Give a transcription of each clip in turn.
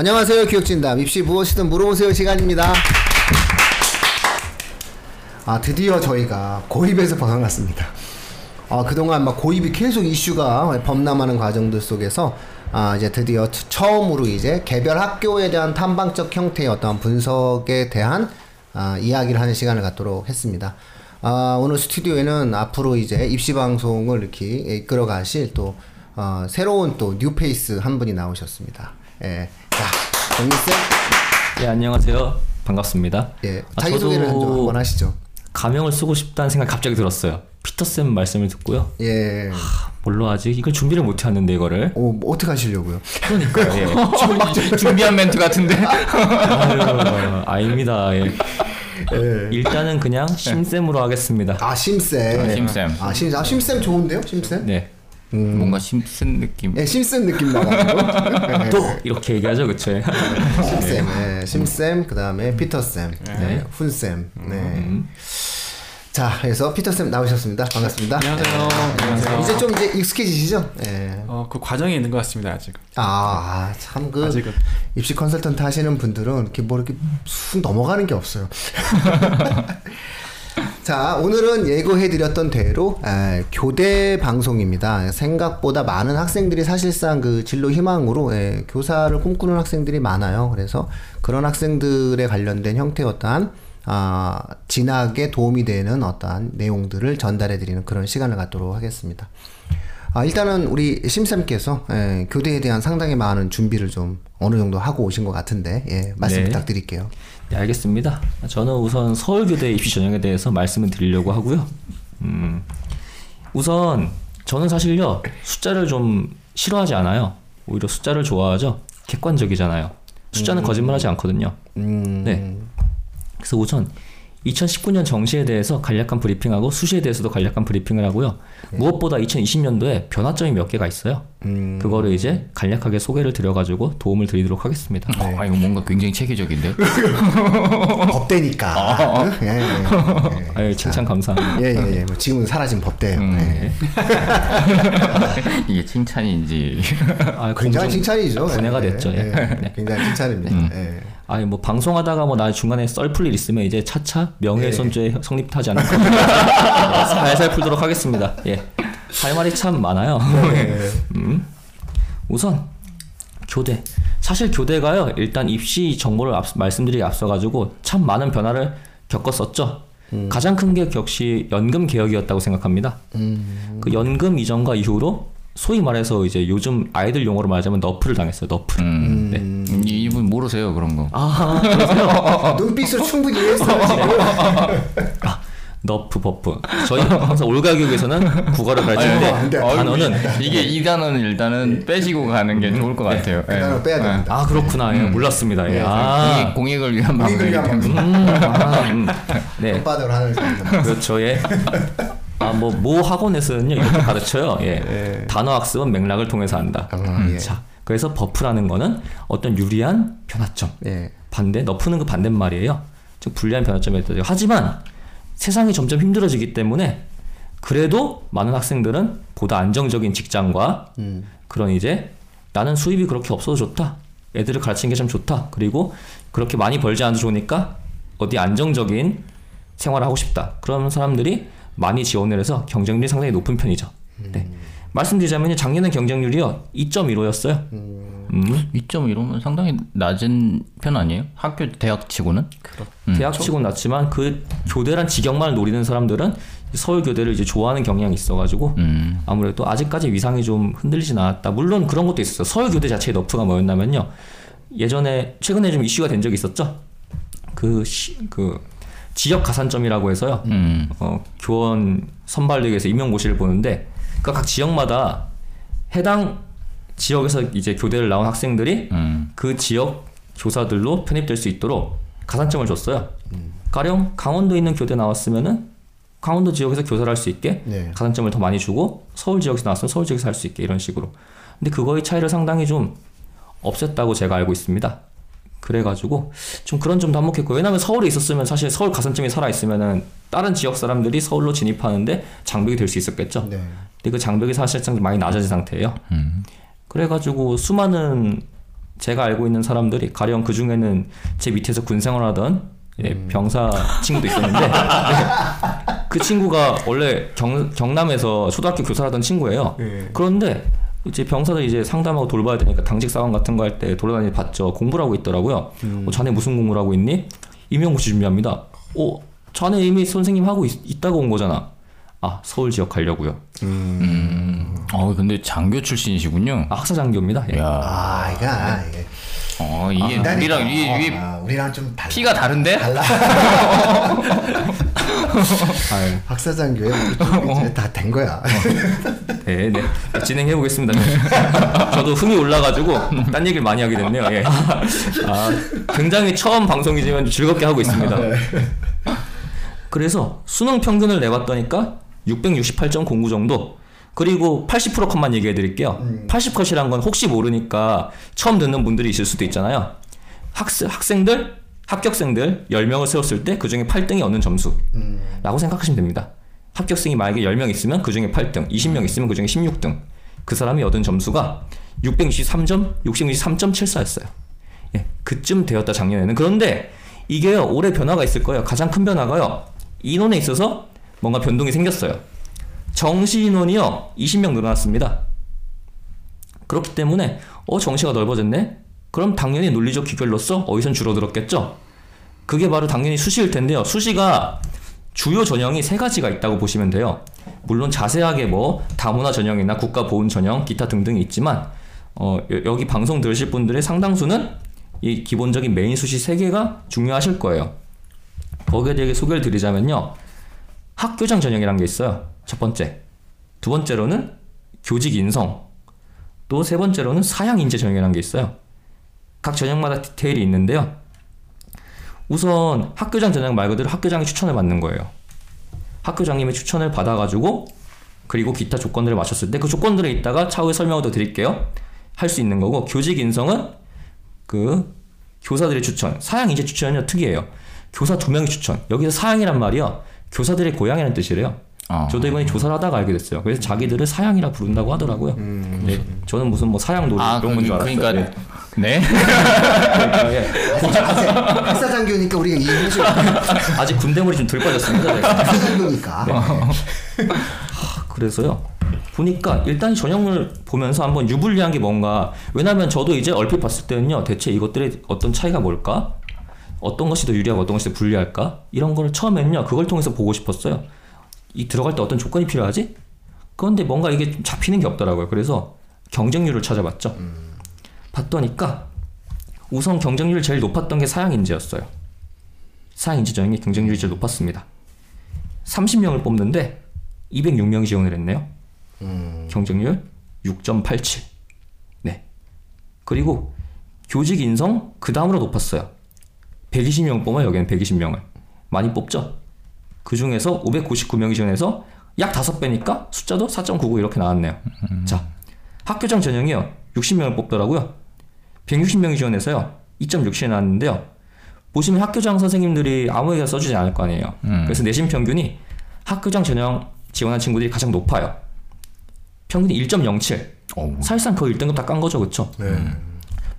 안녕하세요. 교육진담 입시 무엇이든 물어보세요 시간입니다. 아 드디어 저희가 고입에서 벗어났습니다. 아 그동안 막 고입이 계속 이슈가 범람하는 과정들 속에서 아 이제 드디어 처음으로 이제 개별 학교에 대한 탐방적 형태의 어떤 분석에 대한 아, 이야기를 하는 시간을 갖도록 했습니다. 아, 오늘 스튜디오에는 앞으로 이제 입시 방송을 이렇게 이끌어 가실 또 어, 새로운 또 뉴페이스 한 분이 나오셨습니다. 예. 자, 정민 쌤. 예, 안녕하세요. 반갑습니다. 예. 아, 자기 소개를 저도 좀 한번 하시죠. 가명을 쓰고 싶다는 생각이 갑자기 들었어요. 피터쌤 말씀을 듣고요. 예. 하, 뭘로 하지? 이걸 준비를 못 해왔는데 이거를. 오, 뭐 어떻게 하시려고요? 그러니까요. 예. 준비한 멘트 같은데. 아유, 아닙니다. 예. 예. 일단은 그냥 심쌤으로 하겠습니다. 아, 심쌤. 아, 심쌤. 아, 심, 아, 심쌤 좋은데요? 심쌤? 네. 뭔가 심슨 느낌. 예, 심쌤 느낌 나가지고. 예. 또 이렇게 얘기하죠, 그쵸? 예. 심쌤, 예, 심쌤, 그 다음에 피터쌤, 네, 훈쌤, 네. 자, 그래서 피터쌤 나오셨습니다. 반갑습니다. 안녕하세요. 안녕하세요. 이제 좀 이제 익숙해지시죠? 예. 어, 그 과정에 있는 것 같습니다 아직. 아, 참 그 아직은. 입시 컨설턴트 하시는 분들은 이렇게 뭐 이렇게 쑥 넘어가는 게 없어요. 자, 오늘은 예고해드렸던 대로 에, 교대 방송입니다. 생각보다 많은 학생들이 사실상 그 진로 희망으로 에, 교사를 꿈꾸는 학생들이 많아요. 그래서 그런 학생들에 관련된 형태의 어떠한 아, 진학에 도움이 되는 어떠한 내용들을 전달해드리는 그런 시간을 갖도록 하겠습니다. 아, 일단은 우리 심쌤께서 에, 교대에 대한 상당히 많은 준비를 좀 어느 정도 하고 오신 것 같은데 예, 말씀 네. 부탁드릴게요. 네, 알겠습니다. 저는 우선 서울교대 입시 전형에 대해서 말씀을 드리려고 하고요. 음, 우선 저는 사실요 숫자를 좀 싫어하지 않아요. 오히려 숫자를 좋아하죠. 객관적이잖아요. 숫자는 거짓말하지 않거든요. 음, 네. 그래서 우선 2019년 정시에 대해서 간략한 브리핑하고 수시에 대해서도 간략한 브리핑을 하고요. 무엇보다 2020년도에 변화점이 몇 개가 있어요. 음, 그거를 이제 간략하게 소개를 드려가지고 도움을 드리도록 하겠습니다. 아 이거 뭔가 굉장히 체계적인데. 법대니까. 예, 예, 예. 아유 칭찬 감사합니다. 예, 예, 예. 뭐 지금은 사라진 법대예요. 음. 예. 이게 칭찬인지. 아, 굉장한 칭찬이죠. 분해가 예, 됐죠. 예. 예. 네. 굉장한 칭찬입니다. 음. 예. 아니 뭐 방송하다가 뭐 나 중간에 썰풀 일 있으면 이제 차차 명예훼손죄 성립하지 않을까 네, 살살 풀도록 하겠습니다. 예, 할 말이 참 많아요. 예. 음. 우선 교대 사실 교대가요 일단 입시 정보를 앞, 말씀드리기 앞서가지고 참 많은 변화를 겪었었죠. 가장 큰 게 역시 연금 개혁이었다고 생각합니다. 그 연금 이전과 이후로 소위 말해서 이제 요즘 아이들 용어로 말하자면 nerf를 당했어요. nerf. 음. 네. 음, 이- 모르세요 그런 거. 아 그러세요? 눈빛으로 충분히 이해했어요, 지금. nerf buff. 저희 항상 올가 교육에서는 국어를 가르치는데. 단어는 이게 이 단어는 일단은 빼시고 가는 게 좋을 것 같아요. 그 단어 빼야 됩니다. 아 그렇구나. 예, 몰랐습니다. 예. 아, 공익, 공익을 위한 공익을. 방송. 음, 아, 음. 네, 혓바닥으로 하는 사람. 그렇죠. 예. 아, 뭐, 모 학원에서는요, 이렇게 가르쳐요. 예. 단어 학습은 맥락을 통해서 한다. 아, 예. 자, 그래서 buff라는 거는 어떤 유리한 변화점. 예. 반대, nerf는 그 반대말이에요. 즉, 불리한 변화점이 있다. 하지만 세상이 점점 힘들어지기 때문에 그래도 많은 학생들은 보다 안정적인 직장과 음. 그런 이제 나는 수입이 그렇게 없어도 좋다. 애들을 가르치는 게 참 좋다. 그리고 그렇게 많이 벌지 않아도 좋으니까 어디 안정적인 생활을 하고 싶다. 그런 사람들이 많이 지원을 해서 경쟁률이 상당히 높은 편이죠. 네. 말씀드리자면 작년에 경쟁률이요 2.15였어요. 음. 2점 이러면 상당히 낮은 편 아니에요? 학교 대학 치고는? 음. 대학치고는 낮지만 그 교대란 직역만을 노리는 사람들은 서울 교대를 이제 좋아하는 경향이 있어가지고 음. 아무래도 아직까지 위상이 좀 흔들리진 않았다. 물론 그런 것도 있었어요. 서울 교대 자체의 너프가 뭐였냐면요. 예전에 최근에 좀 이슈가 된 적이 있었죠. 그, 시, 그 지역 가산점이라고 해서요. 음. 어, 교원 선발대회에서 임용고시를 보는데 그각 지역마다 해당 지역에서 이제 교대를 나온 학생들이 음. 그 지역 교사들로 편입될 수 있도록 가산점을 줬어요. 가령 강원도에 있는 교대 나왔으면은 강원도 지역에서 교사를 할 수 있게 네. 가산점을 더 많이 주고 서울 지역에서 나왔으면 서울 지역에서 할 수 있게 이런 식으로. 근데 그거의 차이를 상당히 좀 없앴다고 제가 알고 있습니다. 그래가지고 좀 그런 점도 한몫했고 왜냐면 서울에 있었으면 사실 서울 가산점이 살아 있으면은 다른 지역 사람들이 서울로 진입하는데 장벽이 될 수 있었겠죠. 네. 근데 그 장벽이 사실상 좀 많이 낮아진 상태예요. 음. 그래가지고 수많은 제가 알고 있는 사람들이 가령 그 중에는 제 밑에서 군 생활하던 예, 병사 친구도 있었는데 네. 그 친구가 원래 경, 경남에서 초등학교 교사하던 친구예요. 예. 그런데 이제 병사들 이제 상담하고 돌봐야 되니까 당직 사원 같은 거 할 때 돌아다니 봤죠. 공부를 하고 있더라고요. 어, 자네 무슨 공부를 하고 있니? 임용고시 준비합니다. 어, 자네 이미 선생님 하고 있, 다고온 거잖아. 아, 서울 지역 가려고요. 어 근데 장교 출신이시군요. 아, 학사 장교입니다. 예. 야, 아, 이게 이게 어 이게 우리랑 이, 이 아, 우리랑 좀 달라. 피가 다른데? 달라. 아유, 박사장교에 다된 거야. 네, 네. 진행해 보겠습니다. 저도 흥이 올라가지고 딴 얘기를 많이 하게 됐네요. 예. 아, 굉장히 처음 방송이지만 즐겁게 하고 있습니다. 그래서 수능 평균을 내봤더니까 668.09 정도. 그리고 80% 컷만 얘기해 드릴게요. 80컷이란 건 혹시 모르니까 처음 듣는 분들이 있을 수도 있잖아요. 학생, 학생들, 합격생들 10명을 세웠을 때 그 중에 8등이 얻는 점수라고 생각하시면 됩니다. 합격생이 만약에 10명 있으면 그 중에 8등, 20명 있으면 그 중에 16등. 그 사람이 얻은 점수가 663점, 663.74였어요. 예, 그쯤 되었다 작년에는. 그런데 이게요 올해 변화가 있을 거예요. 가장 큰 변화가요 인원에 있어서 뭔가 변동이 생겼어요. 정시 인원이요 20명 늘어났습니다. 그렇기 때문에 어 정시가 넓어졌네. 그럼 당연히 논리적 귀결로서 어휘선 줄어들었겠죠. 그게 바로 당연히 수시일 텐데요. 수시가 주요 전형이 세 가지가 있다고 보시면 돼요. 물론 자세하게 뭐 다문화 전형이나 국가 보훈 전형, 기타 등등이 있지만 어, 여- 여기 방송 들으실 분들의 상당수는 이 기본적인 메인 수시 세 개가 중요하실 거예요. 거기에 대해 소개를 드리자면요. 학교장 전형이라는 게 있어요. 첫 번째. 두 번째로는 교직 인성. 또 세 번째로는 사양 인재 전형이라는 게 있어요. 각 전형마다 디테일이 있는데요. 우선 학교장 전형 말 그대로 학교장이 추천을 받는 거예요. 학교장님의 추천을 받아가지고 그리고 기타 조건들을 맞췄을 때 그 조건들에 있다가 차후에 설명을 더 드릴게요. 할 수 있는 거고 교직 인성은 그 교사들의 추천, 사양 인재 추천은요 특이해요. 교사 두 명이 추천. 여기서 사양이란 말이요 교사들의 고향이라는 뜻이래요. 아. 저도 이번에 조사를 하다가 알게 됐어요. 그래서 자기들을 사양이라 부른다고 하더라고요. 네, 저는 무슨 뭐 사양 놀이 아 이런 건줄 알았어요. 그러니까 네. 그러니까, 예. 박사장교니까 우리가 이해해줘. 아직 군대물이 좀 덜 빠졌습니다. 네. 박사장교니까. 그래서요. 보니까 일단 전형을 보면서 한번 유불리한 게 뭔가 왜냐면 저도 이제 얼핏 봤을 때는요 대체 이것들의 어떤 차이가 뭘까 어떤 것이 더 유리하고 어떤 것이 더 불리할까 이런 거를 처음에는요 그걸 통해서 보고 싶었어요 이 들어갈 때 어떤 조건이 필요하지 그런데 뭔가 이게 좀 잡히는 게 없더라고요 그래서 경쟁률을 찾아봤죠 봤더니까 우선 경쟁률이 제일 높았던 게 사양인재였어요 사양인재 전형이 경쟁률이 제일 높았습니다 30명을 뽑는데 206명이 지원을 했네요. 경쟁률 6.87. 네. 그리고 교직 인성 그 다음으로 높았어요. 120명 뽑아 여기는 120명을 많이 뽑죠. 그 중에서 599명이 지원해서 약 5배니까 숫자도 4.99 이렇게 나왔네요. 자, 학교장 전형이요. 60명을 뽑더라고요. 160명이 지원해서요. 2.67 나왔는데요. 보시면 학교장 선생님들이 아무 얘기나 써주지 않을 거 아니에요. 그래서 내신 평균이 학교장 전형 지원한 친구들이 가장 높아요. 평균이 1.07. 어우. 사실상 거의 1등급 다 깐 거죠, 그쵸? 네.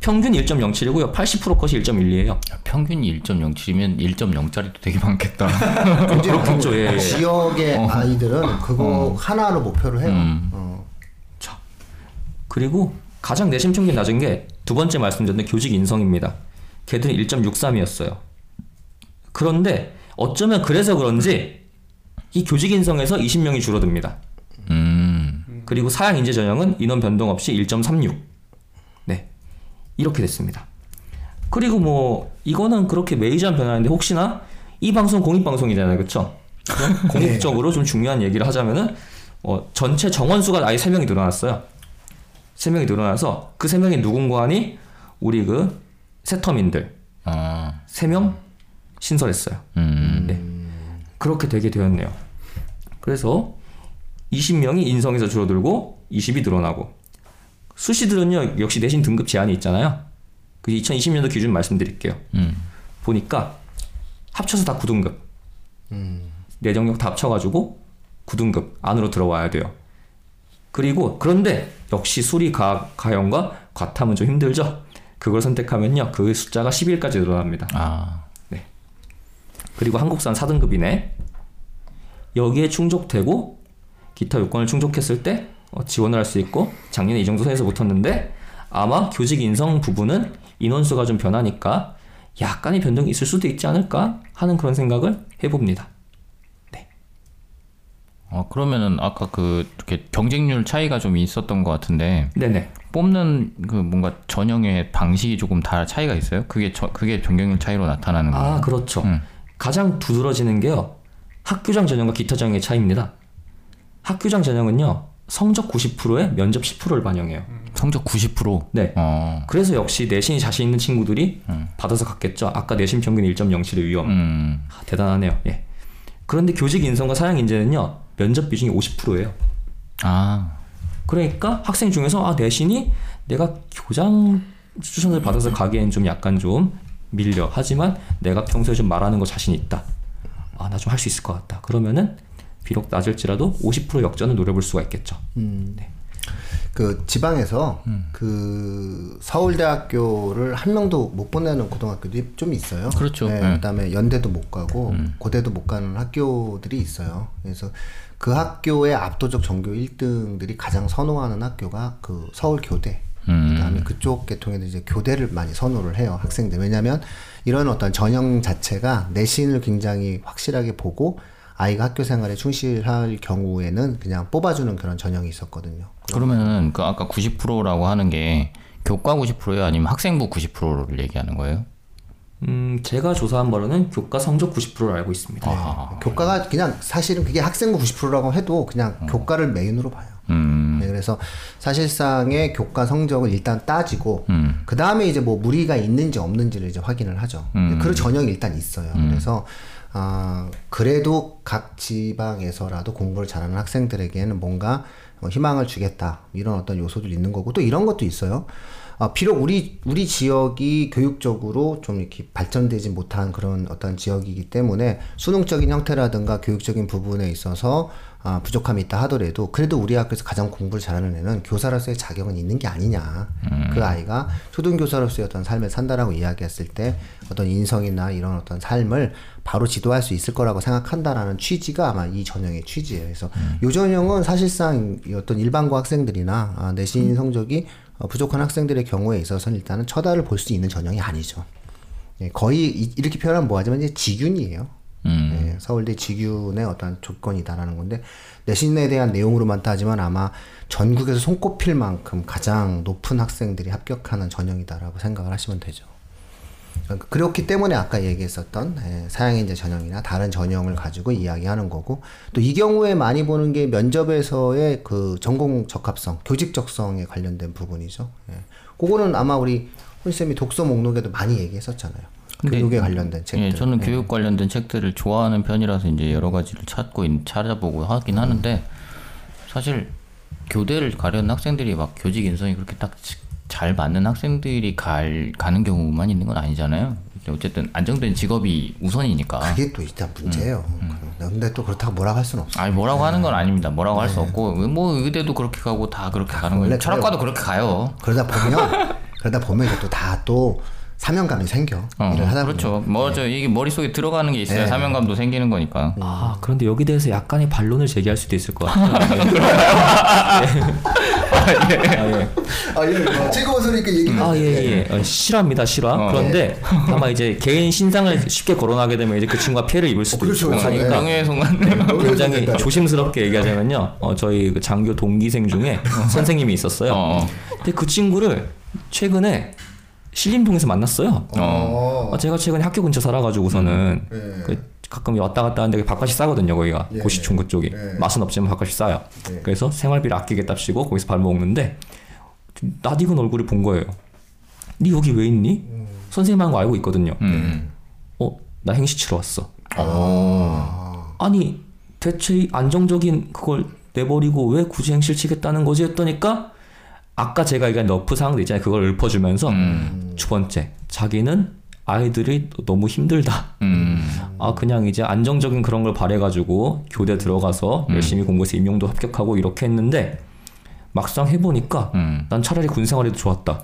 평균 1.07이고요. 80% 컷이 1.12예요. 야, 평균이 1.07이면 1.0짜리도 되게 많겠다. 그렇죠, 예, 예. 지역의 아이들은 그거 하나로 목표를 해요. 음. 어. 그리고 가장 내신 평균 낮은 게 두 번째 말씀드렸던 교직 인성입니다. 걔들은 1.63이었어요. 그런데 어쩌면 그래서 그런지 이 교직 인성에서 20명이 줄어듭니다. 음. 그리고 사양 인재 전형은 인원 변동 없이 1.36. 네. 이렇게 됐습니다. 그리고 뭐 이거는 그렇게 메이저한 변화인데 혹시나 이 방송 공익 방송이잖아요. 그렇죠? 공익적으로 좀 중요한 얘기를 하자면은 어, 전체 정원 수가 아예 3명이 늘어났어요. 3명이 늘어나서 그 3명이 누군가 하니 우리 그 세터민들 아. 3명 신설했어요. 음. 네. 그렇게 되게 되었네요. 그래서 20명이 인성에서 줄어들고 20이 늘어나고 수시들은요 역시 내신 등급 제한이 있잖아요. 그 2020년도 기준 말씀드릴게요. 음. 보니까 합쳐서 다 9등급. 내정력 다 합쳐가지고 9등급 안으로 들어와야 돼요. 그리고 그런데 역시 수리 가, 가형과 과탐은 좀 힘들죠. 그걸 선택하면요 그 숫자가 12일까지 늘어납니다. 아, 그리고 한국산 4등급이네. 여기에 충족되고 기타 요건을 충족했을 때 어, 지원을 할 수 있고 작년에 이 정도 선에서 붙었는데 아마 교직 인성 부분은 인원수가 좀 변하니까 약간의 변동이 있을 수도 있지 않을까 하는 그런 생각을 해봅니다. 어, 그러면은 아까 그 이렇게 경쟁률 차이가 좀 있었던 것 같은데 네네. 뽑는 그 뭔가 전형의 방식이 조금 다 차이가 있어요? 그게 저, 그게 경쟁률 차이로 나타나는 거예요? 아 그렇죠. 음. 가장 두드러지는 게요. 학교장 전형과 기타 전형의 차이입니다. 학교장 전형은요 성적 90%에 면접 10%를 반영해요. 성적 90%. 네. 어. 그래서 역시 내신이 자신 있는 친구들이 받아서 갔겠죠. 아까 내신 평균 1.07의 위험. 음. 아, 대단하네요. 예. 그런데 교직 인성과 사양 인재는요 면접 비중이 50%예요. 아. 그러니까 학생 중에서 아 내신이 내가 교장 추천을 받아서 가기엔 좀 약간 좀 밀려. 하지만 내가 평소에 좀 말하는 거 자신 있다. 아 나 좀 할 수 있을 것 같다. 그러면은 비록 낮을지라도 50% 역전을 노려볼 수가 있겠죠. 그 지방에서 그 서울대학교를 한 명도 못 보내는 고등학교들이 좀 있어요. 그렇죠. 네, 네. 그다음에 연대도 못 가고 고대도 못 가는 학교들이 있어요. 그래서 그 학교의 압도적 전교 1등들이 가장 선호하는 학교가 그 서울 교대. 그다음에 그쪽 계통에는 이제 교대를 많이 선호를 해요 학생들 왜냐하면 이런 어떤 전형 자체가 내신을 굉장히 확실하게 보고 아이가 학교 생활에 충실할 경우에는 그냥 뽑아주는 그런 전형이 있었거든요. 그러면은 그 아까 90%라고 하는 게 교과 90%예요? 아니면 학생부 90%를 얘기하는 거예요? 음 제가 조사한 바로는 교과 성적 90%를 알고 있습니다. 아. 교과가 그냥 사실은 그게 학생부 90%라고 해도 그냥 교과를 메인으로 봐요. 음. 네, 그래서 사실상의 교과 성적을 일단 따지고 음. 그 다음에 이제 뭐 무리가 있는지 없는지를 이제 확인을 하죠. 음. 그 전형이 일단 있어요. 그래서 아 그래도 각 지방에서라도 공부를 잘하는 학생들에게는 뭔가 어, 희망을 주겠다 이런 어떤 요소들이 있는 거고 또 이런 것도 있어요. 아, 비록 우리 우리 지역이 교육적으로 좀 이렇게 발전되지 못한 그런 어떤 지역이기 때문에 수능적인 형태라든가 교육적인 부분에 있어서 아, 부족함이 있다 하더라도 그래도 우리 학교에서 가장 공부를 잘하는 애는 교사로서의 자격은 있는 게 아니냐. 그 아이가 초등교사로서의 어떤 삶을 산다라고 이야기했을 때 어떤 인성이나 이런 어떤 삶을 바로 지도할 수 있을 거라고 생각한다라는 취지가 아마 이 전형의 취지예요. 그래서 이 전형은 사실상 이 어떤 일반고 학생들이나 아, 내신 성적이 어, 부족한 학생들의 경우에 있어서는 일단은 처다를 볼 수 있는 전형이 아니죠. 예, 거의 이- 이렇게 표현하면 뭐하지만 이제 지균이에요. 예, 서울대 지균의 어떤 조건이다라는 건데 내신에 대한 내용으로만 따지면 아마 전국에서 손꼽힐 만큼 가장 높은 학생들이 합격하는 전형이다라고 생각을 하시면 되죠. 그러니까 그렇기 때문에 아까 얘기했었던 예, 사양인재 전형이나 다른 전형을 가지고 이야기하는 거고 또 이 경우에 많이 보는 게 면접에서의 그 전공 적합성, 교직 적성에 관련된 부분이죠. 예. 그거는 아마 우리 혼쌤이 독서 목록에도 많이 얘기했었잖아요. 근데- 교육에 관련된 책들. 예, 저는 교육 관련된 책들을 좋아하는 편이라서 이제 여러 가지를 찾고 있- 찾아보고 하긴 하는데 사실 교대를 가려는 학생들이 막 교직 인성이 그렇게 딱 잘 맞는 학생들이 갈 가는 경우만 있는 건 아니잖아요. 어쨌든 안정된 직업이 우선이니까. 그게 또 일단 문제예요. 근데 또 그렇다고 뭐라고 할 수는 없어. 아니 뭐라고 하는 건 아닙니다. 뭐라고 할수 없고 뭐 의대도 그렇게 가고 다 그렇게 가는 원래 거예요. 철학과도 그렇게 가요. 그러다 보면 그러다 보면 이제 또 다또 사명감이 생겨 어, 일을 하다 보면. 그렇죠. 뭐저 이게 머릿속에 들어가는 게 있어야 사명감도 생기는 거니까. 아 그런데 여기 대해서 약간의 반론을 제기할 수도 있을 것 같아요. 아, 예. 뭐 즐거운 소리니까 얘기. 아, 예, 예. 어, 실화입니다, 실화. 어. 그런데 아마 이제 개인 신상을 쉽게 거론하게 되면 이제 그 친구가 피해를 입을 수도 그렇죠, 있고 그렇죠. 하니까 명예훼손만 굉장히 조심스럽게 얘기하자면요. 어, 저희 그 장교 동기생 중에 선생님이 있었어요. 어. 근데 그 친구를 최근에 신림동에서 만났어요. 어. 어, 제가 최근에 학교 근처 살아가지고서는 예. 그 가끔 왔다 갔다 하는데 밥값이 싸거든요 거기가 예. 고시촌 그쪽이 예. 맛은 없지만 밥값이 싸요. 예. 그래서 생활비를 아끼겠답시고 거기서 밥 먹는데 낯익은 얼굴을 본 거예요. 니 여기 왜 있니? 선생님 하는 거 알고 있거든요. 음. 어, 나 행시 치러 왔어. 아니, 대체 이 안정적인 그걸 내버리고 왜 굳이 행시를 치겠다는 거지 했더니까 아까 제가 얘기한 너프 사항도 있잖아요. 그걸 읊어주면서 음. 두 번째, 자기는 아이들이 너무 힘들다. 음. 아, 그냥 이제 안정적인 그런 걸 바래가지고 교대 들어가서 열심히 공부해서 임용도 합격하고 이렇게 했는데 막상 해보니까 음. 난 차라리 군 생활이 더 좋았다.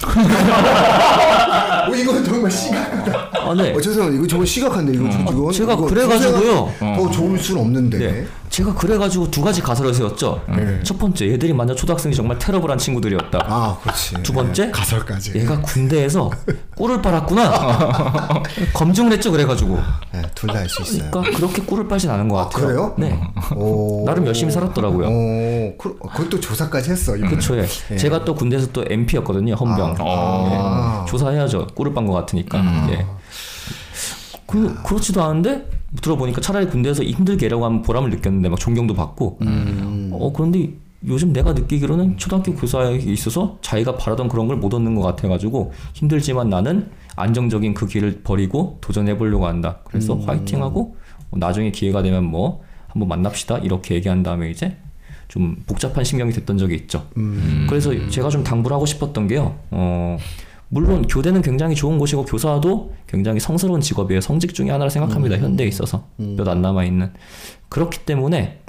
어, 이건 정말 심각하다. 아, 네. 어, 죄송합니다. 이거 정말 심각한데 이거 저- 이건 제가 이거 그래가지고요. 더 좋을 수는 없는데. 네. 제가 그래가지고 두 가지 가설을 세웠죠. 네. 첫 번째, 얘들이 만약 초등학생이 정말 테러블한 친구들이었다. 아, 그렇지. 두 번째, 네, 가설까지. 얘가 군대에서 꿀을 빨았구나. 검증을 했죠, 그래가지고. 네, 둘 다 할 수 있어요. 그러니까 그렇게 꿀을 빨진 않은 것 아, 같아요. 그래요? 네. 오. 나름 열심히 살았더라고요. 오, 그, 그것도 조사까지 했어. 그쵸, 예. 예. 제가 또 군대에서 또 MP였거든요, 헌병. 아. 예. 조사해야죠. 꿀을 빤 것 같으니까. 예. 그, 그렇지도 않은데, 들어보니까 차라리 군대에서 힘들게 일하고 하면 보람을 느꼈는데, 막 존경도 받고. 어, 그런데 요즘 내가 느끼기로는 초등학교 교사에 있어서 자기가 바라던 그런 걸 못 얻는 것 같아가지고, 힘들지만 나는 안정적인 그 길을 버리고 도전해보려고 한다. 그래서 화이팅하고, 어, 나중에 기회가 되면 뭐, 한번 만납시다. 이렇게 얘기한 다음에 이제, 좀 복잡한 신경이 됐던 적이 있죠. 그래서 제가 좀 당부를 하고 싶었던 게요. 어, 물론 교대는 굉장히 좋은 곳이고 교사도 굉장히 성스러운 직업이에요. 성직 중에 하나를 생각합니다. 현대에 있어서 몇안 남아 있는 그렇기 때문에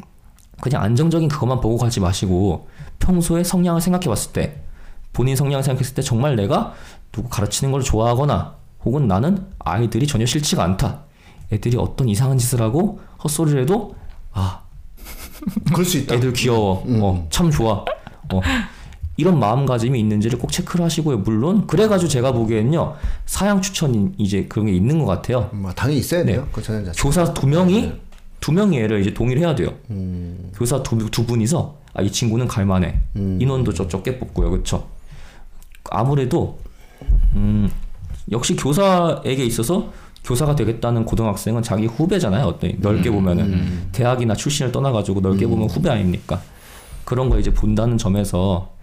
그냥 안정적인 그것만 보고 가지 마시고 평소에 성향을 생각해 봤을 때 본인 성향을 생각했을 때 정말 내가 누구 가르치는 걸 좋아하거나 혹은 나는 아이들이 전혀 싫지가 않다. 애들이 어떤 이상한 짓을 하고 헛소리를 해도 아 그럴 수 있다. 애들 귀여워. 어, 참 좋아. 어. 이런 마음가짐이 있는지를 꼭 체크를 하시고요. 물론 그래가지고 제가 보기에는요 사양 추천이 이제 그런 게 있는 것 같아요. 뭐 당연히 있어야 돼요. 네. 그. 교사 두 명이 두 명의 애를 이제 동의를 해야 돼요. 교사 두, 두 분이서 아, 이 친구는 갈만해. 인원도 저 적게 뽑고요, 그렇죠? 아무래도 음, 역시 교사에게 있어서 교사가 되겠다는 고등학생은 자기 후배잖아요. 어떤 넓게 보면은 대학이나 출신을 떠나가지고 넓게 보면 후배 아닙니까? 그런 거 이제 본다는 점에서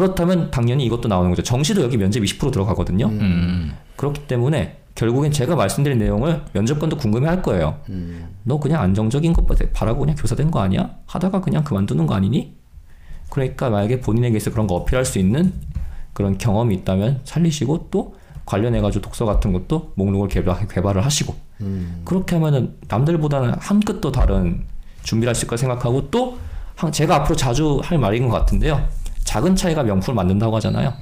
그렇다면 당연히 이것도 나오는 거죠. 정시도 여기 면접 20% 들어가거든요. 음. 그렇기 때문에 결국엔 제가 말씀드린 내용을 면접관도 궁금해 할 거예요. 너 그냥 안정적인 것 바라고 그냥 교사 된 거 아니야? 하다가 그냥 그만두는 거 아니니? 그러니까 만약에 본인에게 있어 그런 거 어필할 수 있는 그런 경험이 있다면 살리시고 또 관련해가지고 독서 같은 것도 목록을 개발, 개발을 하시고 그렇게 하면은 남들보다는 한끗더 다른 준비를 할수 있을 거 생각하고 또 한- 제가 앞으로 자주 할 말인 것 같은데요. 작은 차이가 명품을 만든다고 하잖아요.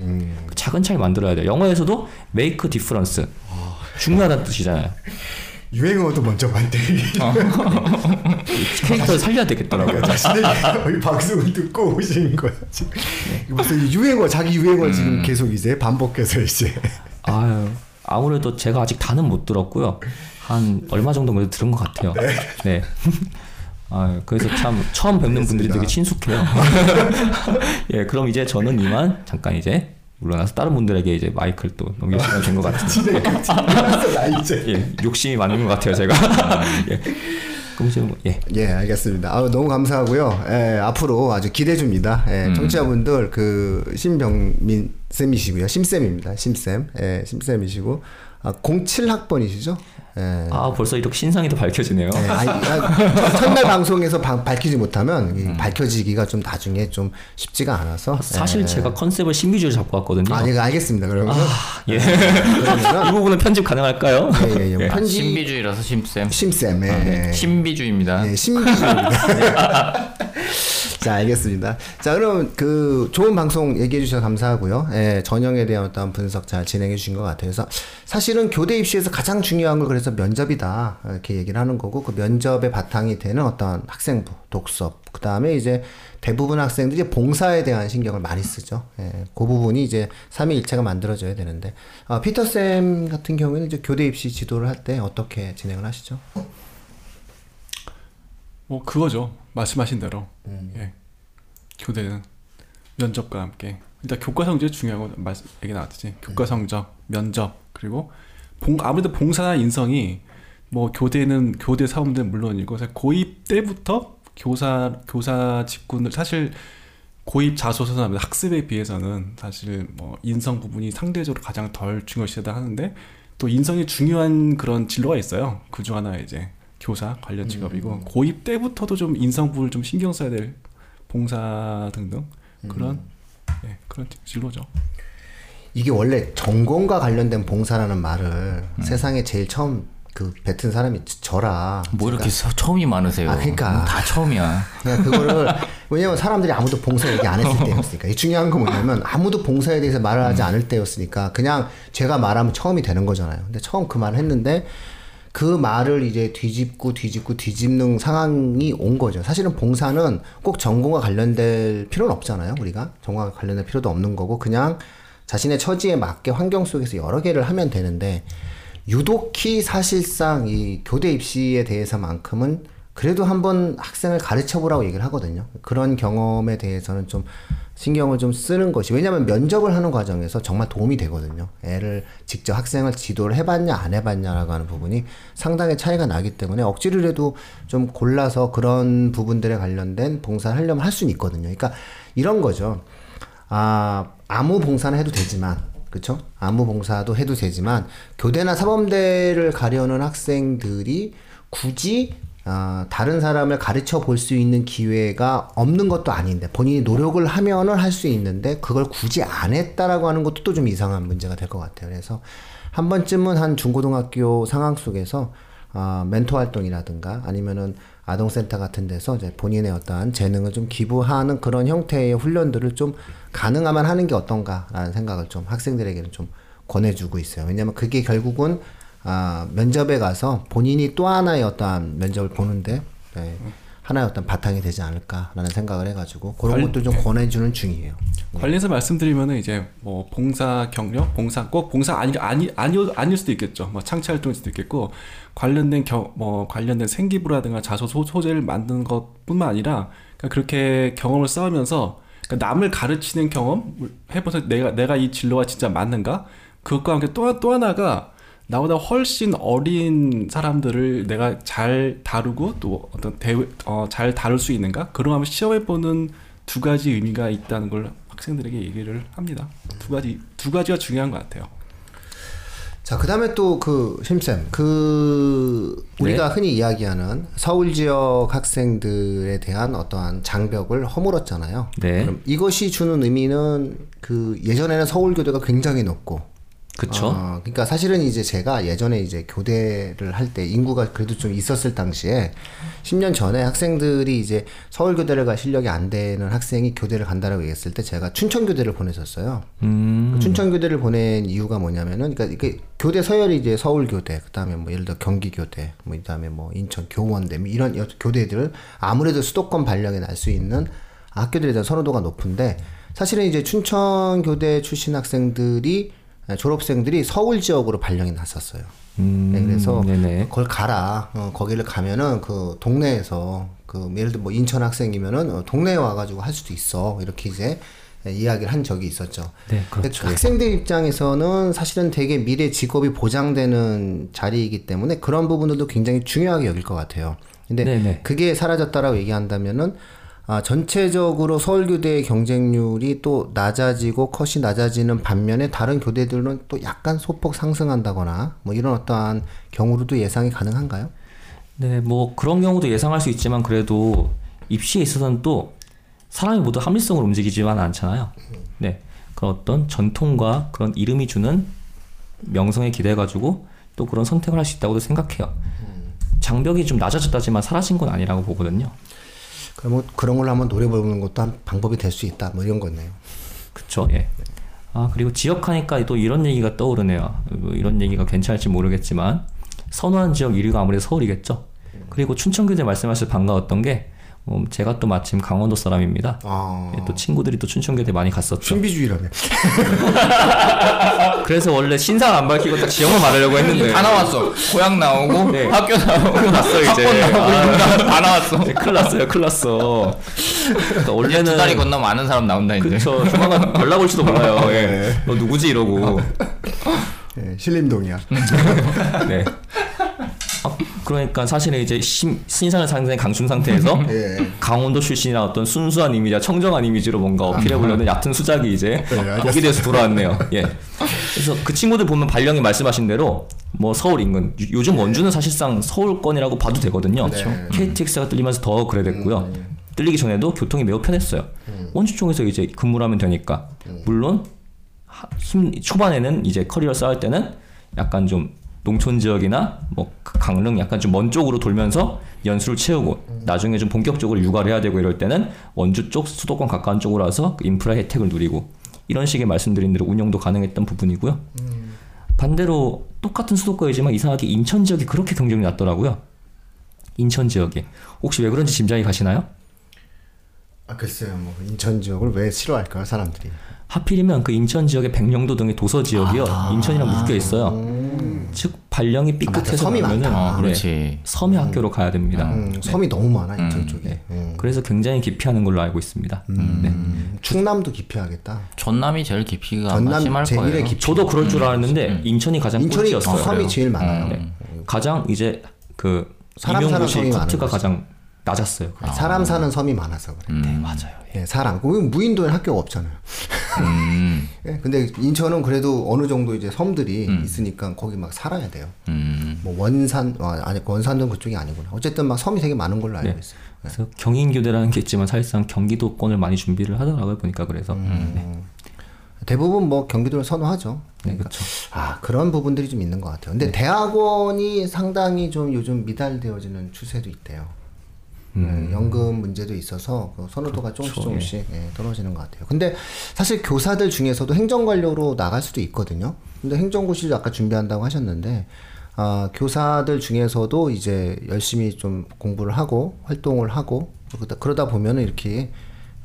그 작은 차이 만들어야 돼요. 영어에서도 make difference 중요하다는 뜻이잖아요. 유행어도 먼저 만들기. 캐릭터를 살려야 되겠더라고요. 자신의 이 방송을 듣고 오신 거야 지금. 이거 무슨 유행어 자기 유행어 지금 계속 이제 반복해서 이제. 아유, 아무래도 제가 아직 다는 못 들었고요. 한 얼마 정도 들은 것 같아요. 네. 아, 그래서 참 처음 뵙는 분들이 되게 친숙해요. 예, 그럼 이제 저는 이만 잠깐 이제 물러나서 다른 분들에게 이제 마이크를 또 넘길 시간이 된 것 같은데. 나 이제. 예, 욕심이 많은 것 같아요, 제가. 예. 뭐, 예. 예, 알겠습니다. 아, 너무 감사하고요. 예, 앞으로 아주 기대 줍니다. 예, 청취자분들 그 신병민 쌤이시고요. 심쌤입니다. 심쌤. 예, 심쌤이시고 아, 07학번이시죠? 예. 아, 벌써 이렇게 신상이 더 밝혀지네요. 예, 아니, 아, 첫날 방송에서 방- 밝히지 못하면 이 밝혀지기가 좀 나중에 좀 쉽지가 않아서 사실 예. 제가 컨셉을 신비주의 잡고 왔거든요. 아, 예, 알겠습니다. 그러면 예. 그러면은 이 부분은 편집 가능할까요? 예, 예, 예. 예. 아, 편집 신비주의라서 심쌤. 심쌤. 예, 예. 신비주의입니다. 네, 신비주의입니다. 자, 알겠습니다. 자, 그럼 그 좋은 방송 얘기해 주셔서 감사하고요. 예, 전형에 대한 어떤 분석 잘 진행해 주신 것 같아요. 그래서 사실은 교대 입시에서 가장 중요한 걸 그래서 면접이다. 이렇게 얘기를 하는 거고 그 면접의 바탕이 되는 어떤 학생부, 독서, 그 다음에 이제 대부분 학생들이 봉사에 대한 신경을 많이 쓰죠. 예, 그 부분이 이제 삼위일체가 만들어져야 되는데, 아, 피터 쌤 같은 경우에는 이제 교대 입시 지도를 할 때 어떻게 진행을 하시죠? 뭐 그거죠. 말씀하신 대로 음. 예. 교대는 면접과 함께 일단 교과 성적이 중요하고 얘기 나왔듯이 교과 성적, 면접 그리고 봉 아무래도 봉사나 인성이 뭐 교대는 교대 사원들 물론이고 고입 때부터 교사 교사 직군을 사실 고입 자소서나 학습에 비해서는 사실 뭐 인성 부분이 상대적으로 가장 덜 중요시하다 하는데 또 인성이 중요한 그런 진로가 있어요. 그 중 하나 이제 교사 관련 직업이고 고입 때부터도 좀 인성 부분을 좀 신경 써야 될 봉사 등등 그런 예, 그런 진로죠. 이게 원래 전공과 관련된 봉사라는 말을 세상에 제일 처음 그 뱉은 사람이 저라. 뭐 이렇게 서- 처음이 많으세요? 아, 그러니까. 다 처음이야. 그냥 그거를 왜냐면 사람들이 아무도 봉사 얘기 안 했을 때였으니까 이 중요한 건 뭐냐면 아무도 봉사에 대해서 말을 하지 않을 때였으니까 그냥 제가 말하면 처음이 되는 거잖아요. 근데 처음 그 말을 했는데 그 말을 이제 뒤집고 뒤집고 뒤집는 상황이 온 거죠. 사실은 봉사는 꼭 전공과 관련될 필요는 없잖아요. 우리가 전공과 관련될 필요도 없는 거고 그냥 자신의 처지에 맞게 환경 속에서 여러 개를 하면 되는데 유독히 사실상 이 교대 입시에 대해서만큼은 그래도 한번 학생을 가르쳐 보라고 얘기를 하거든요. 그런 경험에 대해서는 좀 신경을 좀 쓰는 것이 왜냐하면 면접을 하는 과정에서 정말 도움이 되거든요. 애를 직접 학생을 지도를 해봤냐 안 해봤냐라고 하는 부분이 상당히 차이가 나기 때문에 억지로라도 좀 골라서 그런 부분들에 관련된 봉사를 하려면 할 수는 있거든요. 그러니까 이런 거죠. 아 아무 봉사는 해도 되지만 그쵸? 아무 봉사도 해도 되지만 교대나 사범대를 가려는 학생들이 굳이 아, 다른 사람을 가르쳐 볼 수 있는 기회가 없는 것도 아닌데 본인이 노력을 하면은 할 수 있는데 그걸 굳이 안 했다라고 하는 것도 또 좀 이상한 문제가 될 것 같아요. 그래서 한 번쯤은 한 중고등학교 상황 속에서 아, 멘토 활동이라든가 아니면은 아동센터 같은 데서 이제 본인의 어떠한 재능을 좀 기부하는 그런 형태의 훈련들을 좀 가능하면 하는 게 어떤가라는 생각을 좀 학생들에게는 좀 권해주고 있어요. 왜냐면 그게 결국은 아, 면접에 가서 본인이 또 하나의 어떠한 면접을 보는데 네, 하나의 어떤 바탕이 되지 않을까라는 생각을 해가지고 그런 관- 것도 좀 권해주는 중이에요. 관련해서 말씀드리면은 이제 뭐 봉사 경력, 봉사 꼭 봉사 아니 아니 아니 아닐 수도 있겠죠. 뭐 창치 활동일 수도 있겠고 관련된 경뭐 관련된 생기부라든가 자소 소, 소재를 만드는 것뿐만 아니라 그러니까 그렇게 경험을 쌓으면서 그러니까 남을 가르치는 경험 해보서 내가 내가 이 진로가 진짜 맞는가 그것과 함께 또, 또 하나가 나보다 훨씬 어린 사람들을 내가 잘 다루고 또 어떤 대, 어, 잘 다룰 수 있는가 그런 거 한번 시험해 보는 두 가지 의미가 있다는 걸 학생들에게 얘기를 합니다. 두 가지 두 가지가 중요한 것 같아요. 자, 그 다음에 또 그, 심쌤, 그, 우리가 흔히 이야기하는 서울 지역 학생들에 대한 어떠한 장벽을 허물었잖아요. 네. 그럼 이것이 주는 의미는 그 예전에는 서울 교대가 굉장히 높고, 그쵸? 어, 그러니까 사실은 이제 제가 예전에 이제 교대를 할 때 인구가 그래도 좀 있었을 당시에 10년 전에 학생들이 이제 서울 교대를 갈 실력이 안 되는 학생이 교대를 간다라고 얘기했을 때 제가 춘천 교대를 보냈었어요. 음, 그 춘천 교대를 보낸 이유가 뭐냐면은 그러니까 이게 교대 서열이 이제 서울 교대 그다음에 뭐 예를 들어 경기 교대 뭐 그다음에 뭐 인천 교원대 뭐 이런 여- 교대들 아무래도 수도권 발령이 날 수 있는 학교들에 대한 선호도가 높은데 사실은 이제 춘천 교대 출신 학생들이 에, 졸업생들이 서울 지역으로 발령이 났었어요. 음, 네, 그래서 네네. 그걸 가라. 어, 거기를 가면은 그 동네에서 그 예를 들어 뭐 인천 학생이면은 어, 동네에 와가지고 할 수도 있어. 이렇게 이제 예, 이야기를 한 적이 있었죠. 네, 그렇죠. 그 학생들 입장에서는 사실은 되게 미래 직업이 보장되는 자리이기 때문에 그런 부분들도 굉장히 중요하게 여길 것 같아요. 근데 네네. 그게 사라졌다라고 얘기한다면은 아, 전체적으로 서울교대의 경쟁률이 또 낮아지고 컷이 낮아지는 반면에 다른 교대들은 또 약간 소폭 상승한다거나 뭐 이런 어떠한 경우로도 예상이 가능한가요? 네, 뭐 그런 경우도 예상할 수 있지만 그래도 입시에 있어서는 또 사람이 모두 합리성으로 움직이지만 않잖아요. 네, 그런 어떤 전통과 그런 이름이 주는 명성에 기대가지고 또 그런 선택을 할 수 있다고도 생각해요. 장벽이 좀 낮아졌다지만 사라진 건 아니라고 보거든요. 뭐 그런 걸로 한번 노려보는 것도 한 방법이 될 수 있다. 뭐 이런 거네요. 그쵸, 예. 아, 그리고 지역 하니까 또 이런 얘기가 떠오르네요. 뭐 이런 얘기가 괜찮을지 모르겠지만, 선호한 지역 1위가 아무래도 서울이겠죠. 그리고 춘천교대 말씀하셔서 반가웠던 게, 어, 제가 또 마침 강원도 사람입니다. 아, 예, 또 친구들이 또 춘천교대 많이 갔었죠. 신비주의라며. 그래서 원래 신상 안 밝히고 딱 지역만 말하려고 했는데. 다 나왔어. 고향 나오고 네. 학교 나오고 났어, 이제. 나오고 다 나왔어. 네, 큰일 났어요, 큰일 났어. 그러니까 두 원래는. 다리 건너면 아는 사람 나온다 이제. 그쵸. 조만간 연락 올지도 몰라요. 예. 너 누구지? 이러고. 예, 신림동이야. 네. 아, 그러니까 사실은 이제 심, 신상을 상당히 강춘 상태에서 예. 강원도 출신이나 어떤 순수한 이미지와 청정한 이미지로 뭔가 어필해 보려는 얕은 수작이 이제 네. 거기에 대해서 돌아왔네요. 예. 그래서 그 친구들 보면 발령이 말씀하신 대로 뭐 서울 인근 요- 요즘 원주는 사실상 서울권이라고 봐도 되거든요. 그렇죠. KTX가 뚫리면서 더 그래 됐고요. 뚫리기 전에도 교통이 매우 편했어요. 원주 쪽에서 이제 근무를 하면 되니까 물론 하- 힘 초반에는 이제 커리어 쌓을 때는 약간 좀 농촌 지역이나 뭐 강릉 약간 좀 먼 쪽으로 돌면서 연수를 채우고 나중에 좀 본격적으로 육아를 해야 되고 이럴 때는 원주 쪽 수도권 가까운 쪽으로 와서 그 인프라 혜택을 누리고 이런 식의 말씀드린 대로 운영도 가능했던 부분이고요. 반대로 똑같은 수도권이지만 이상하게 인천 지역이 그렇게 경쟁이 낮더라고요. 인천 지역에 혹시 왜 그런지 짐작이 가시나요? 아 글쎄요, 뭐 인천 지역을 왜 싫어할까요, 사람들이? 하필이면 그 인천 지역의 백령도 등의 도서 지역이요 인천이랑 묶여 있어요. 즉 발령이 맞다. 삐끗해서 섬이 나면은 많다. 아, 네, 그렇지. 섬의 학교로 가야 됩니다. 음, 섬이 너무 많아 인천 쪽에. 네. 음. 그래서 굉장히 기피하는 걸로 알고 있습니다. 네. 음, 충남도 기피하겠다. 전남이 제일 아마 전남 심할 거예요. 깊이. 저도 그럴 줄 알았는데 인천이 가장 인천이 꼴찌였어요. 섬이 제일 많아요. 네. 가장 이제 그 사람 사는 임용고시 섬이 많은 커트가. 가장 낮았어요. 사람 사는 섬이 많아서 그래. 네 맞아요. 예, 사람. 그 무인도에 학교가 없잖아요. 음, 예, 근데 인천은 그래도 어느 정도 이제 섬들이 있으니까 거기 막 살아야 돼요. 음. 뭐 원산, 아, 아니 원산은 그쪽이 아니구나. 어쨌든 막 섬이 되게 많은 걸로 알고 네. 있어요. 그래서 경인교대라는 게 있지만 사실상 경기도권을 많이 준비를 하더라고요 보니까 그래서 음. 네. 대부분 뭐 경기도를 선호하죠. 네, 그렇죠. 아 그런 부분들이 좀 있는 것 같아요. 근데 대학원이 상당히 좀 요즘 미달되어지는 추세도 있대요. 네, 연금 문제도 있어서 그 선호도가 조금씩 그렇죠. 조금씩 예, 떨어지는 것 같아요. 근데 사실 교사들 중에서도 행정관료로 나갈 수도 있거든요. 근데 행정고시를 아까 준비한다고 하셨는데 아, 교사들 중에서도 이제 열심히 좀 공부를 하고 활동을 하고 그러다, 그러다 보면은 이렇게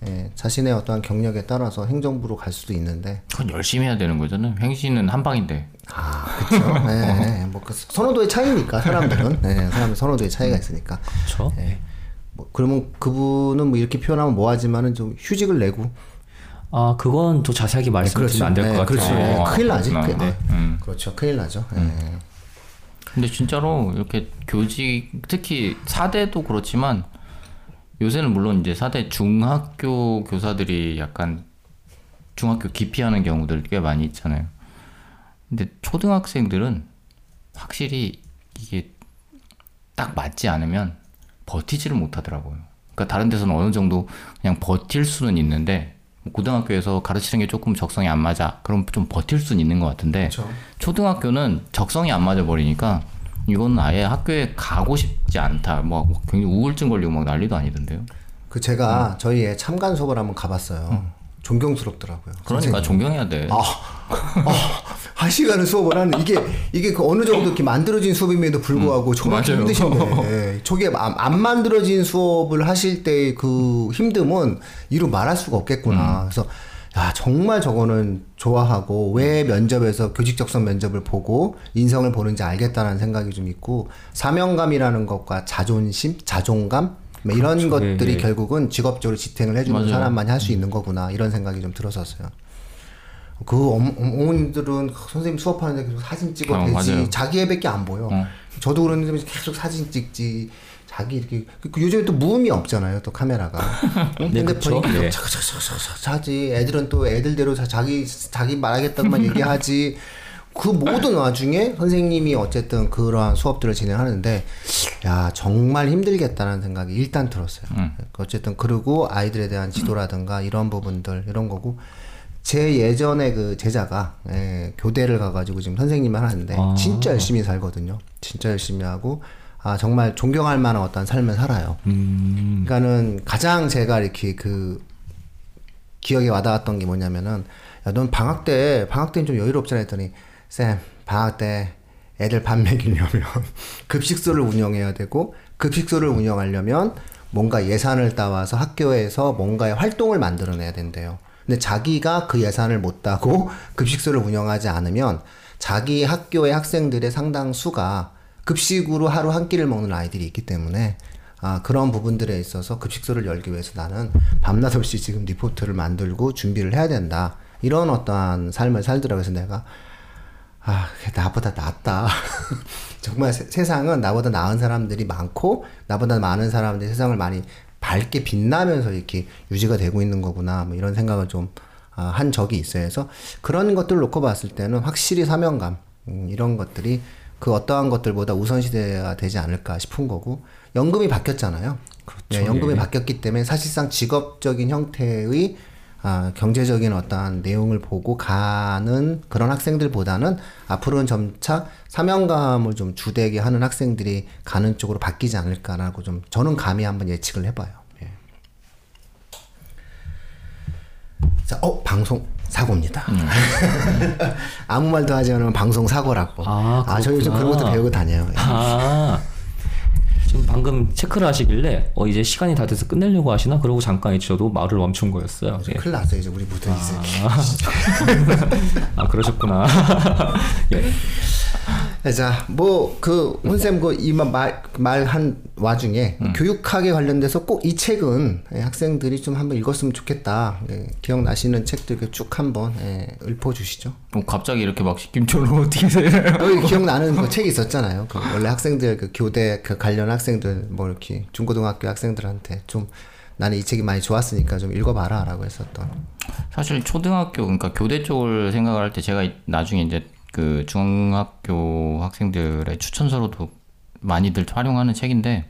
예, 자신의 어떠한 경력에 따라서 행정부로 갈 수도 있는데 그건 열심히 해야 되는 거잖아요. 행시는 한 방인데. 아, 그렇죠. 네, 뭐그 선호도의 차이니까 사람들은 네, 사람 선호도의 차이가 있으니까. 그렇죠. 예. 뭐 그러면 그분은 뭐 이렇게 표현하면 뭐하지만은 좀 휴직을 내고 아 그건 또 자세하게 말씀드리면 안 될것 네, 같아요. 그렇죠. 네, 어, 큰일 나지. 그렇구나. 큰일, 네. 음. 그렇죠. 큰일 나죠. 예. 근데 진짜로 이렇게 교직 특히 사대도 그렇지만 요새는 물론 이제 사대 중학교 교사들이 약간 중학교 기피하는 경우들 꽤 많이 있잖아요. 근데 초등학생들은 확실히 이게 딱 맞지 않으면 버티지를 못하더라고요. 그러니까 다른 데서는 어느 정도 그냥 버틸 수는 있는데 고등학교에서 가르치는 게 조금 적성이 안 맞아. 그럼 좀 버틸 수는 있는 것 같은데 그렇죠. 초등학교는 적성이 안 맞아 버리니까 이건 아예 학교에 가고 싶지 않다. 뭐 굉장히 우울증 걸리고 막 난리도 아니던데요. 그 제가 저희 애 참관 수업을 한번 가봤어요. 존경스럽더라고요. 그러니까 존경해야 돼. 한 시간을 수업을 하는 이게 이게 그 어느 정도 이렇게 만들어진 수업임에도 불구하고 저렇게 맞아요. 힘드신데 예, 저게 안, 안 만들어진 수업을 하실 때 그 힘듦은 이루 말할 수가 없겠구나. 그래서 야 정말 저거는 좋아하고 왜 면접에서 교직적성 면접을 보고 인성을 보는지 알겠다는 생각이 좀 있고 사명감이라는 것과 자존심, 자존감 뭐 이런 그렇죠. 것들이 예, 예. 결국은 직업적으로 지탱을 해주는 맞아요. 사람만이 할 수 있는 거구나 이런 생각이 좀 들었었어요. 그 어머, 어머님들은 선생님 수업하는데 계속 사진 찍어 어, 대지 맞아요. 자기 애밖에 안 보여. 어. 저도 그런데 계속 사진 찍지. 자기 이렇게 그, 그 요즘에 또 무음이 없잖아요. 또 카메라가. 응? 네, 핸드폰이. 계속 네. 차차차차차 하지. 애들은 또 애들대로 자, 자기 자기 말하겠다고만 얘기하지. 그 모든 와중에 선생님이 어쨌든 그러한 수업들을 진행하는데 야 정말 힘들겠다는 생각이 일단 들었어요. 음. 어쨌든 그리고 아이들에 대한 지도라든가 이런 부분들 이런 거고 제 예전에 그 제자가 예, 교대를 가가지고 지금 선생님을 하는데 아. 진짜 열심히 살거든요. 진짜 열심히 하고 아 정말 존경할 만한 어떤 삶을 살아요. 음, 그러니까는 가장 제가 이렇게 그 기억에 와닿았던 게 뭐냐면은 야 넌 방학 때 방학 때는 좀 여유롭잖아 했더니 쌤 방학 때 애들 밥 먹이려면 급식소를 운영해야 되고 급식소를 운영하려면 뭔가 예산을 따와서 학교에서 뭔가의 활동을 만들어내야 된대요. 근데 자기가 그 예산을 못 따고 급식소를 운영하지 않으면 자기 학교의 학생들의 상당수가 급식으로 하루 한 끼를 먹는 아이들이 있기 때문에 아, 그런 부분들에 있어서 급식소를 열기 위해서 나는 밤낮 없이 지금 리포트를 만들고 준비를 해야 된다. 이런 어떠한 삶을 살더라고요. 그래서 내가 아, 나보다 낫다. 정말 세, 세상은 나보다 나은 사람들이 많고 나보다 많은 사람들이 세상을 많이 밝게 빛나면서 이렇게 유지가 되고 있는 거구나. 뭐 이런 생각을 좀 아, 한 적이 있어요. 그래서 그런 것들을 놓고 봤을 때는 확실히 사명감 음, 이런 것들이 그 어떠한 것들보다 우선시대가 되지 않을까 싶은 거고 연금이 바뀌었잖아요. 네, 연금이 예. 바뀌었기 때문에 사실상 직업적인 형태의 아, 경제적인 어떠한 내용을 보고 가는 그런 학생들보다는 앞으로는 점차 사명감을 좀 주되게 하는 학생들이 가는 쪽으로 바뀌지 않을까라고 좀 저는 감히 한번 예측을 해봐요. 예. 자, 어 방송 사고입니다. 아무 말도 하지 않으면 방송 사고라고. 아, 아, 저희 요즘 그런 것도 그렇구나. 배우고 다녀요. 예. 아 지금 방금 체크를 하시길래 어 이제 시간이 다 돼서 끝내려고 하시나 그러고 잠깐 저도 말을 멈춘 거였어요. 예. 큰일 났어요 이제 우리 무슨 이제. 아 그러셨구나. 예. 자, 뭐 그 혼쌤 그이말 말한 와중에 음. 교육학에 관련돼서 꼭 이 책은 예, 학생들이 좀 한번 읽었으면 좋겠다. 예, 기억나시는 책들 쭉 한번 예, 읊어주시죠. 뭐 갑자기 이렇게 막 시킴처럼 어떻게 해요? 여기 기억나는 그 책이 있었잖아요. 그 원래 학생들 그 교대 그 관련 학생들 뭐 이렇게 중고등학교 학생들한테 좀 나는 이 책이 많이 좋았으니까 좀 읽어봐라라고 했었던. 사실 초등학교 그러니까 교대 쪽을 생각을 할때 제가 이- 나중에 이제 그 중학교 학생들의 추천서로도 많이들 활용하는 책인데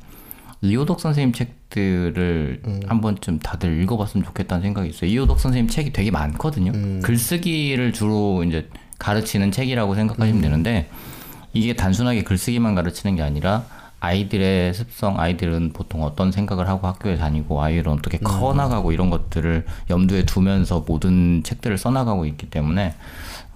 이호덕 선생님 책들을 한 번쯤 다들 읽어봤으면 좋겠다는 생각이 있어요. 이호덕 선생님 책이 되게 많거든요. 글쓰기를 주로 이제 가르치는 책이라고 생각하시면 되는데 이게 단순하게 글쓰기만 가르치는 게 아니라 아이들의 습성, 아이들은 보통 어떤 생각을 하고 학교에 다니고 아이들은 어떻게 커나가고 이런 것들을 염두에 두면서 모든 책들을 써나가고 있기 때문에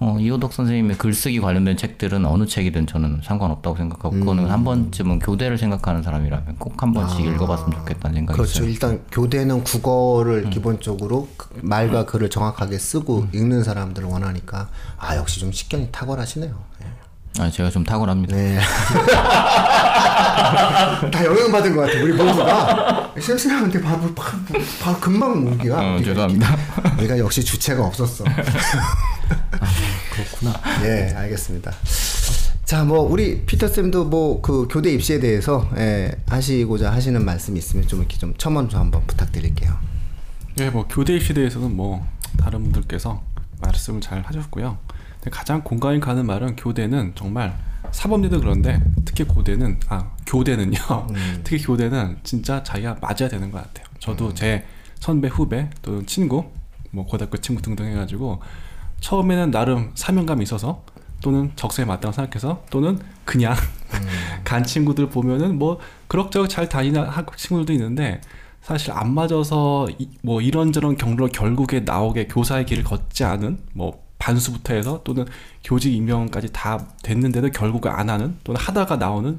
어, 이호덕 선생님의 글쓰기 관련된 책들은 어느 책이든 저는 상관없다고 생각하고 그거는 한 번쯤은 교대를 생각하는 사람이라면 꼭 한 번씩 읽어봤으면 좋겠다는 생각이 그렇죠. 있어요. 일단 교대는 국어를 기본적으로 그 말과 글을 정확하게 쓰고 읽는 사람들을 원하니까 아 역시 좀 식견이 탁월하시네요. 예. 아, 제가 좀 탁월합니다. 네. 다 영향받은 것 같아. 우리 모두가 쌤쌤한테 바로 바로, 바로 금방 오기가. 어, 죄송합니다. 우리가 역시 주체가 없었어. 그렇구나. 예, 알겠습니다. 자, 뭐 우리 피터 쌤도 뭐 그 교대 입시에 대해서 예, 하시고자 하시는 말씀이 있으면 좀 이렇게 좀 첨언 좀 한번 부탁드릴게요. 예, 뭐 교대 입시에 대해서는 뭐 다른 분들께서 말씀을 잘 하셨고요. 가장 공감이 가는 말은 교대는 정말 사범대도 그런데 특히 고대는 아 교대는요. 특히 교대는 진짜 자기가 맞아야 되는 것 같아요. 저도 제 선배 후배 또는 친구 뭐 고등학교 친구 등등 해가지고 처음에는 나름 사명감이 있어서 또는 적성에 맞다고 생각해서 또는 그냥 간 친구들 보면은 뭐 그럭저럭 잘 다니는 학 친구들도 있는데 사실 안 맞아서 이, 뭐 이런저런 경로로 결국에 나오게 교사의 길을 걷지 않은 뭐 반수부터 해서 또는 교직 임명까지 다 됐는데도 결국에 안 하는 또는 하다가 나오는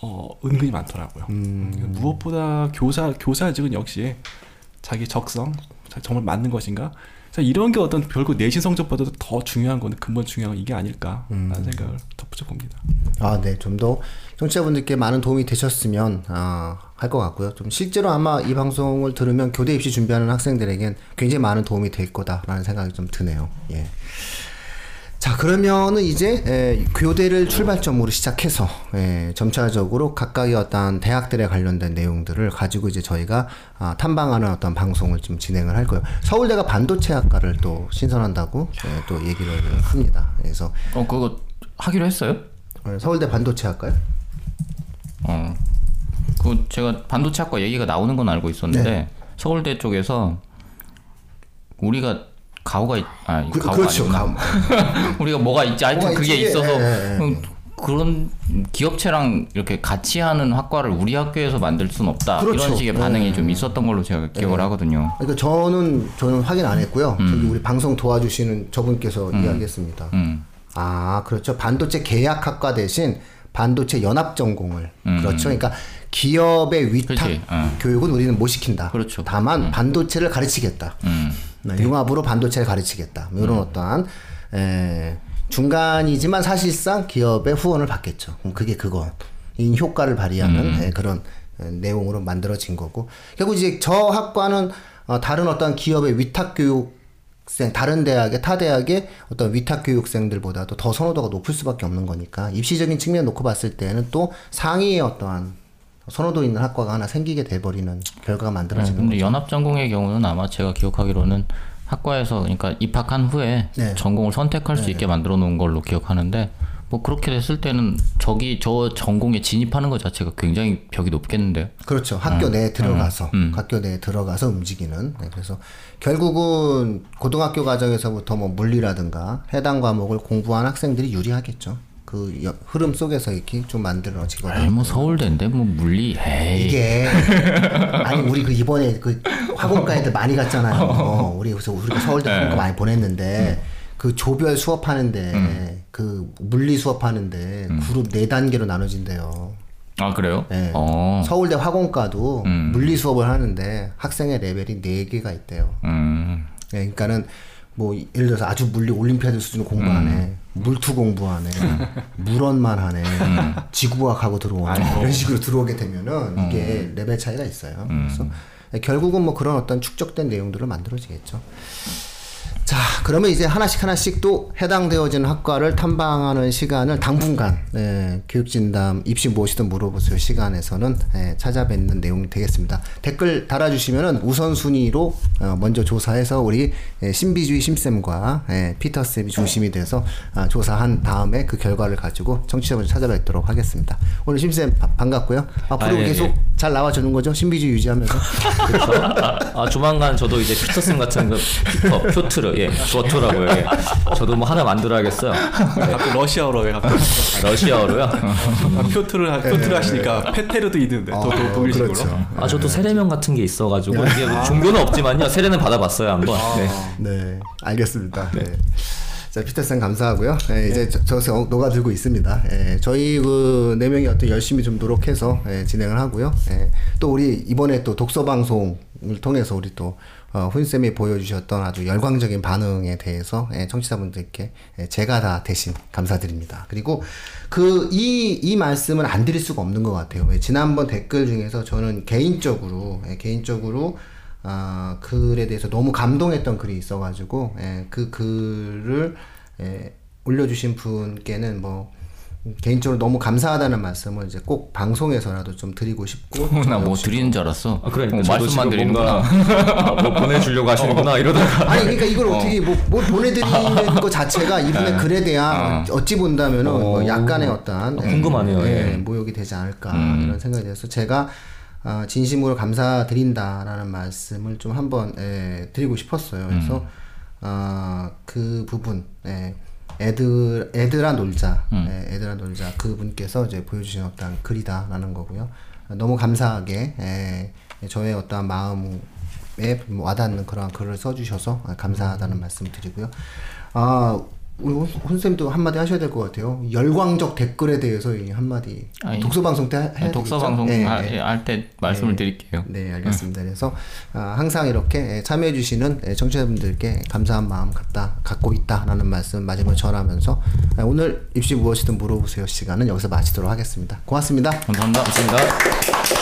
어 은근히 많더라고요. 음, 무엇보다 교사 교사직은 역시 자기 적성 자- 정말 맞는 것인가? 자, 이런 게 어떤 결국 내신 성적보다도 더 중요한 거는 근본 중요한 건 이게 아닐까라는 생각을 덧붙여 봅니다. 아, 네. 좀 더 청취자분들께 많은 도움이 되셨으면 아, 할 것 같고요. 좀 실제로 아마 이 방송을 들으면 교대 입시 준비하는 학생들에겐 굉장히 많은 도움이 될 거다라는 생각이 좀 드네요. 예. 자, 그러면은 이제 에, 교대를 출발점으로 시작해서 에, 점차적으로 각각의 어떤 대학들에 관련된 내용들을 가지고 이제 저희가 아, 탐방하는 어떤 방송을 좀 진행을 할 거예요. 서울대가 반도체학과를 또 신설한다고 에, 또 얘기를 합니다. 그래서 어 그거 하기로 했어요? 어, 서울대 반도체학과요? 어. 그 제가 반도체학과 얘기가 나오는 건 알고 있었는데 네. 서울대 쪽에서 우리가 가오가 있, 아 그, 가오가 그렇죠. 아니구나. 가- 우리가 뭐가 있지 하여튼 뭐가 그게 있지? 있어서 예, 예, 예. 음, 그런 기업체랑 이렇게 같이 하는 학과를 우리 학교에서 만들 순 없다 그렇죠. 이런 식의 반응이 예. 좀 있었던 걸로 제가 기억을 하거든요. 그러니까 저는 저는 확인 안 했고요. 저기 우리 방송 도와주시는 저분께서 이야기했습니다. 음. 아 그렇죠. 반도체 계약학과 대신 반도체 연합 전공을 그렇죠. 그러니까 기업의 위탁. 어. 교육은 우리는 못 시킨다. 그렇죠. 다만 반도체를 가르치겠다. 음. 네, 융합으로 반도체를 가르치겠다. 뭐 이런 어떠한 에, 중간이지만 사실상 기업의 후원을 받겠죠. 그럼 그게 그거 인 효과를 발휘하는 에, 그런 에, 내용으로 만들어진 거고 결국 이제 저 학과는 어, 다른 어떤 기업의 위탁 교육 생 다른 대학의 타 대학의 어떤 위탁 교육생들보다도 더 선호도가 높을 수밖에 없는 거니까 입시적인 측면 놓고 봤을 때는 또 상위의 어떠한 선호도 있는 학과가 하나 생기게 돼버리는 결과가 네, 만들어지는 근데 연합 전공의 경우는 아마 제가 기억하기로는 학과에서 그러니까 입학한 후에 네. 전공을 선택할 수 있게 만들어 놓은 걸로 기억하는데 뭐 그렇게 됐을 때는 저기 저 전공에 진입하는 것 자체가 굉장히 벽이 높겠는데요. 그렇죠. 학교 내에 들어가서 학교 내에 들어가서 움직이는. 네, 그래서 결국은 고등학교 과정에서부터 뭐 물리라든가 해당 과목을 공부한 학생들이 유리하겠죠. 그 여- 흐름 속에서 이렇게 좀 만들어지거든요. 아니 뭐 서울대인데 뭐 물리 에이 이게 아니 우리 그 이번에 그 학원가 애들 많이 갔잖아요. 어, 우리 그래서 우리가 서울대 학원가 많이 보냈는데 그 조별 수업하는데 그 물리 수업하는데 그룹 네 단계로 나눠진대요. 아 그래요? 네. 어. 서울대 학원가도 물리 수업을 하는데 학생의 레벨이 네 개가 있대요. 음. 네, 그러니까는 뭐 예를 들어서 아주 물리 올림피아드 수준 공부 안 해, 물two 공부 안 해, 물one만 하네, 지구과학하고 들어오네. 이런 식으로 들어오게 되면은 이게 레벨 차이가 있어요. 그래서 결국은 뭐 그런 어떤 축적된 내용들을 만들어지겠죠. 자, 그러면 이제 하나씩 하나씩 또 해당되어지는 학과를 탐방하는 시간을 당분간 예, 교육진담 입시 무엇이든 물어보세요 시간에서는 예, 찾아뵙는 내용이 되겠습니다. 댓글 달아주시면은 우선순위로 어, 먼저 조사해서 우리 예, 신비주의 심쌤과 예, 피터쌤이 중심이 돼서 아, 조사한 다음에 그 결과를 가지고 청취자분들 찾아뵙도록 하겠습니다. 오늘 심쌤 바- 반갑고요. 앞으로 아, 예, 계속 예. 잘 나와주는 거죠? 신비주의 유지하면서. 그렇죠. 아 조만간 저도 이제 피터슨 같은 그 피터 표트 르예 조토라고요. 예. 저도 뭐 하나 만들어야겠어요. 갑자기 러시아어로 왜 갑자기 러시아어로요. 아, 표트를 하- 표트를 하시니까 페테르도 있는데 더 더- 독일식으로 그렇죠. 아 저도 세례명 같은 게 있어가지고 이게 뭐 종교는 없지만요 세례는 받아봤어요 한번. 네. 네, 알겠습니다. 네. 자, 피터쌤 감사하고요. 예, 이제 저, 저서 녹아들고 있습니다. 예, 저희 그 네 명이 어떤 열심히 좀 노력해서 예, 진행을 하고요. 예, 또 우리 이번에 또 독서 방송을 통해서 우리 또 어, 훈쌤이 보여주셨던 아주 열광적인 반응에 대해서 예, 청취자분들께 예, 제가 다 대신 감사드립니다. 그리고 그 이 이 말씀은 안 드릴 수가 없는 것 같아요. 예, 지난번 댓글 중에서 저는 개인적으로 예, 개인적으로 아, 글에 대해서 너무 감동했던 글이 있어가지고, 예, 그 글을, 예, 올려주신 분께는 뭐, 음, 개인적으로 너무 감사하다는 말씀을 이제 꼭 방송에서라도 좀 드리고 싶고. 나뭐 역시 드리는 줄 알았어. 아 그러니까 어, 말씀만 드리는구나. 뭔가 아, 뭐 보내주려고 하시는구나 이러다가 아니 그러니까 이걸 어. 떻게 뭐, 뭘 보내드리는 것 자체가 이분의 글에 대한 어찌 본다면은 뭐 약간의 어떤 아, 궁금하네요, 예, 예. 모욕이 되지 않을까 이런 생각이 들어서 제가 아, 진심으로 감사드린다라는 말씀을 좀 한번 예, 드리고 싶었어요. 그래서 아, 그 부분 예, 애들 애들아 놀자 예, 애들아 놀자 그분께서 이제 보여주신 어떤 글이다라는 거고요. 너무 감사하게 예, 저의 어떤 마음 에 와닿는 그런 글을 써주셔서 감사하다는 말씀 드리고요. 아, 우 훈쌤도 한마디 하셔야 될 것 같아요. 열광적 댓글에 대해서 이 한마디 아니, 독서 방송 때 해- 해야 독서 되겠죠? 방송 예, 할 예. 때 말씀을 드릴게요. 네, 알겠습니다. 그래서 아, 항상 이렇게 참여해주시는 예, 청취자분들께 감사한 마음 갖다 갖고 있다라는 말씀 마지막으로 전하면서 아, 오늘 입시 무엇이든 물어보세요 시간은 여기서 마치도록 하겠습니다. 고맙습니다. 감사합니다. 맞습니다.